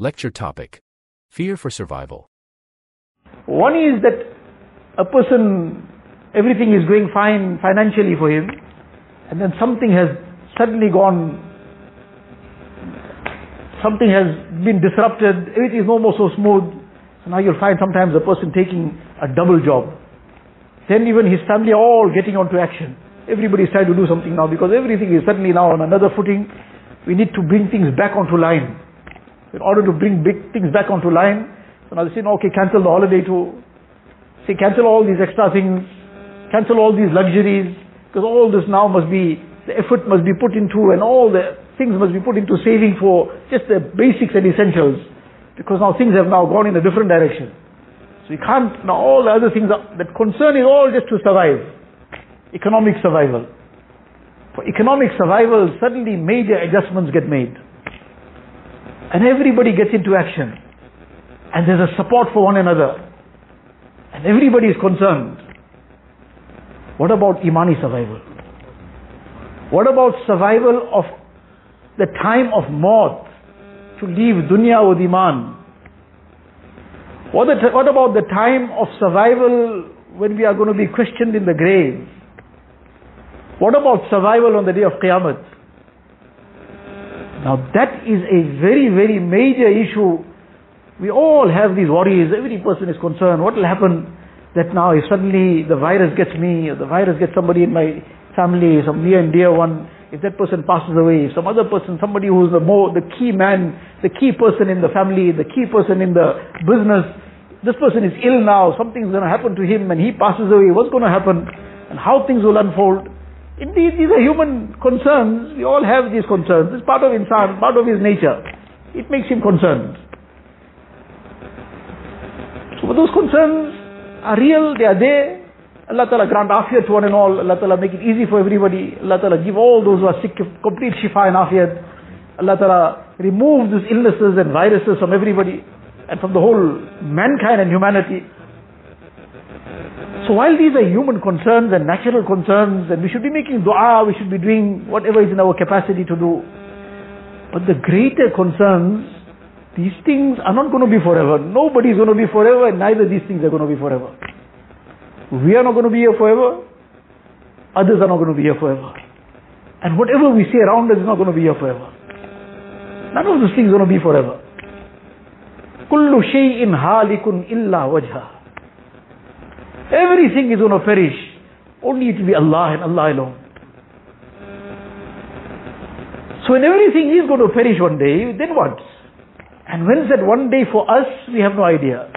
Lecture topic Fear for Survival. One is that a person, everything is going fine financially for him, and then something has suddenly gone, something has been disrupted, everything is no more so smooth. So now you'll find sometimes a person taking a double job. Then even his family are all getting onto action. Everybody is trying to do something now because everything is suddenly now on another footing. We need to bring things back onto line. In order to bring big things back onto line, so now they say, no, okay, cancel the holiday too. Say, cancel all these extra things, cancel all these luxuries, because all this now must be, the effort must be put into and all the things must be put into saving for just the basics and essentials. Because now things have now gone in a different direction. So you can't, now all the other things, are, that concern is all just to survive. Economic survival. For economic survival, suddenly major adjustments get made. And everybody gets into action. And there's a support for one another. And everybody is concerned. What about Imani survival? What about survival of the time of maut to leave dunya with Iman? What, what about the time of survival when we are going to be questioned in the grave? What about survival on the day of Qiyamah? Now that is a very, very major issue. We all have these worries. Every person is concerned. What will happen that now if suddenly the virus gets me, or the virus gets somebody in my family, some near and dear one, if that person passes away, if some other person, somebody who's the more, the key man, the key person in the family, the key person in the business, this person is ill now, something's going to happen to him and he passes away, what's going to happen? And how things will unfold? Indeed, these are human concerns. We all have these concerns. It's part of insan, part of his nature. It makes him concerned. So those concerns are real, they are there. Allah Ta'ala grant afiyat to one and all. Allah Ta'ala make it easy for everybody. Allah Ta'ala give all those who are sick complete shifa and afiyat. Allah Ta'ala remove these illnesses and viruses from everybody and from the whole mankind and humanity. So while these are human concerns and natural concerns, and we should be making dua, we should be doing whatever is in our capacity to do. But the greater concerns, these things are not going to be forever. Nobody is going to be forever, and neither these things are going to be forever. We are not going to be here forever. Others are not going to be here forever. And whatever we see around us is not going to be here forever. None of these things are going to be forever. كل شيء هالك إلا وجهه Everything is going to perish. Only it will be Allah and Allah alone. So when everything is going to perish one day, then what? And when is that one day for us? We have no idea.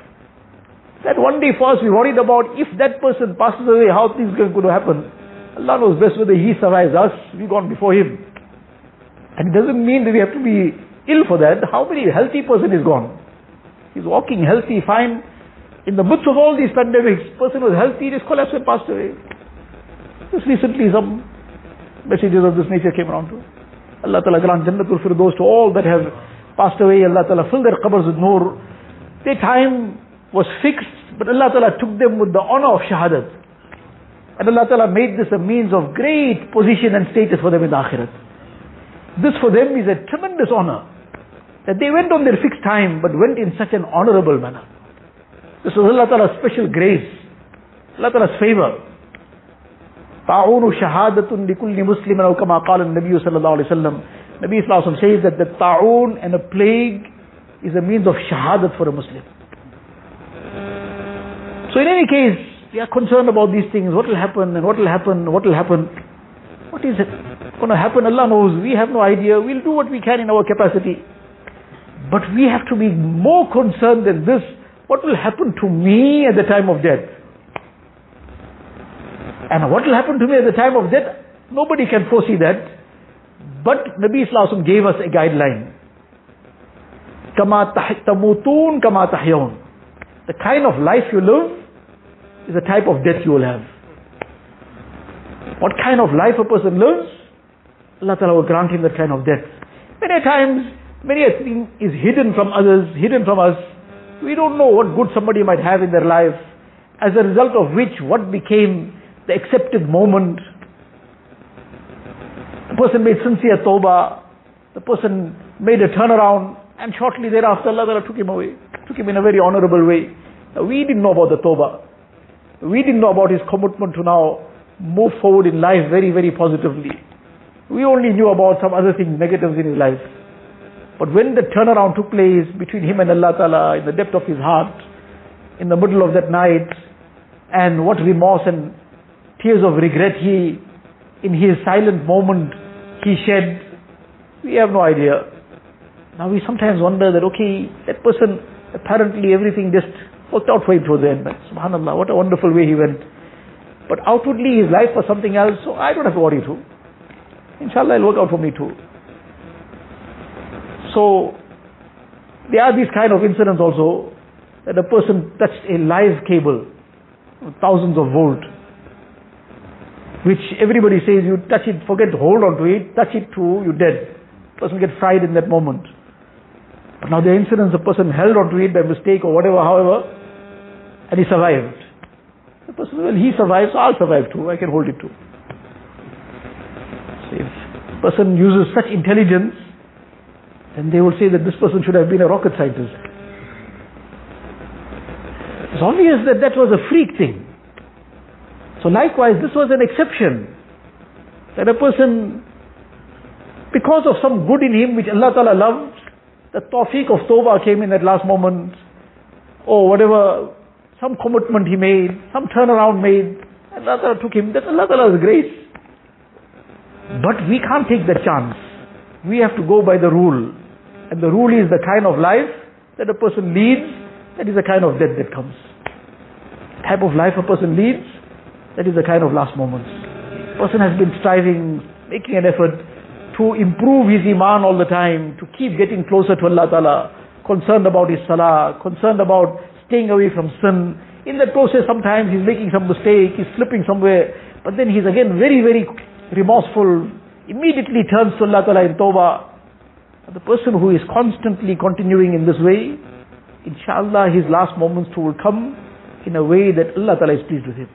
That one day for us, we worried about if that person passes away, how things are going to happen. Allah knows best whether he survives us, we gone before him. And it doesn't mean that we have to be ill for that. How many healthy person is gone? He's walking healthy, fine. In the midst of all these pandemics, person was healthy, just collapsed and passed away. Just recently some messages of this nature came around to Allah Ta'ala grant Jannatul Firdaus to all that have passed away. Allah Ta'ala fill their qabrs with nur. Their time was fixed, but Allah Ta'ala took them with the honor of shahadat. And Allah Ta'ala made this a means of great position and status for them in the akhirat. This for them is a tremendous honor. That they went on their fixed time, but went in such an honorable manner. This is Allah Ta'ala's special grace, Allah Ta'ala's favor. Ta'unu shahadatun likulli muslimin aw kama qala an-nabiy sallallahu alayhi wasallam. Nabi sallallahu alayhi says that the ta'un and a plague is a means of shahadat for a Muslim. So in any case, we are concerned about these things. What will happen and what will happen? What will happen? What is it going to happen? Allah knows. We have no idea. We'll do what we can in our capacity. But we have to be more concerned than this what will happen to me at the time of death? And what will happen to me at the time of death? Nobody can foresee that. But Nabi Islam gave us a guideline. Tamutun. The kind of life you live is the type of death you will have. What kind of life a person lives, Allah Ta'ala will grant him that kind of death. Many times, many a thing is hidden from others, hidden from us. We don't know what good somebody might have in their life. As a result of which, what became the accepted moment. The person made sincere tawbah. The person made a turnaround And shortly thereafter, Allah Ta'ala took him away. Took him in a very honorable way. Now, we didn't know about the tawbah. We didn't know about his commitment to now move forward in life very, very positively. We only knew about some other things, negatives in his life. But when the turnaround took place between him and Allah Ta'ala in the depth of his heart, in the middle of that night, and what remorse and tears of regret he, in his silent moment, he shed, we have no idea. Now we sometimes wonder that, okay, that person, apparently everything just worked out for him towards the end. SubhanAllah, what a wonderful way he went. But outwardly his life was something else, so I don't have to worry too. Inshallah, it'll work out for me too. So, there are these kind of incidents also, that a person touched a live cable, thousands of volt, which everybody says you touch it, forget hold on to it, touch it too, you're dead. Person get fried in that moment. But now the incidents, the person held on to it by mistake or whatever, however, and he survived. The person, well, he survived, so I'll survive too. I can hold it too. So if person uses such intelligence, then they will say that this person should have been a rocket scientist. It's obvious that that was a freak thing. So likewise, this was an exception. That a person, because of some good in him which Allah Ta'ala loved, the tawfiq of tawbah came in that last moment, or whatever, some commitment he made, some turnaround made, Allah Ta'ala took him, that's Allah Ta'ala's grace. But we can't take that chance. We have to go by the rule. And the rule is the kind of life that a person leads, that is the kind of death that comes. The type of life a person leads, that is the kind of last moments. A person has been striving, making an effort, to improve his iman all the time, to keep getting closer to Allah Ta'ala, concerned about his salah, concerned about staying away from sin. In that process, sometimes he's making some mistake, he's slipping somewhere, but then he's again very, very remorseful, immediately turns to Allah Ta'ala in tawbah. The person who is constantly continuing in this way, inshallah his last moments will come in a way that Allah Ta'ala is pleased with him.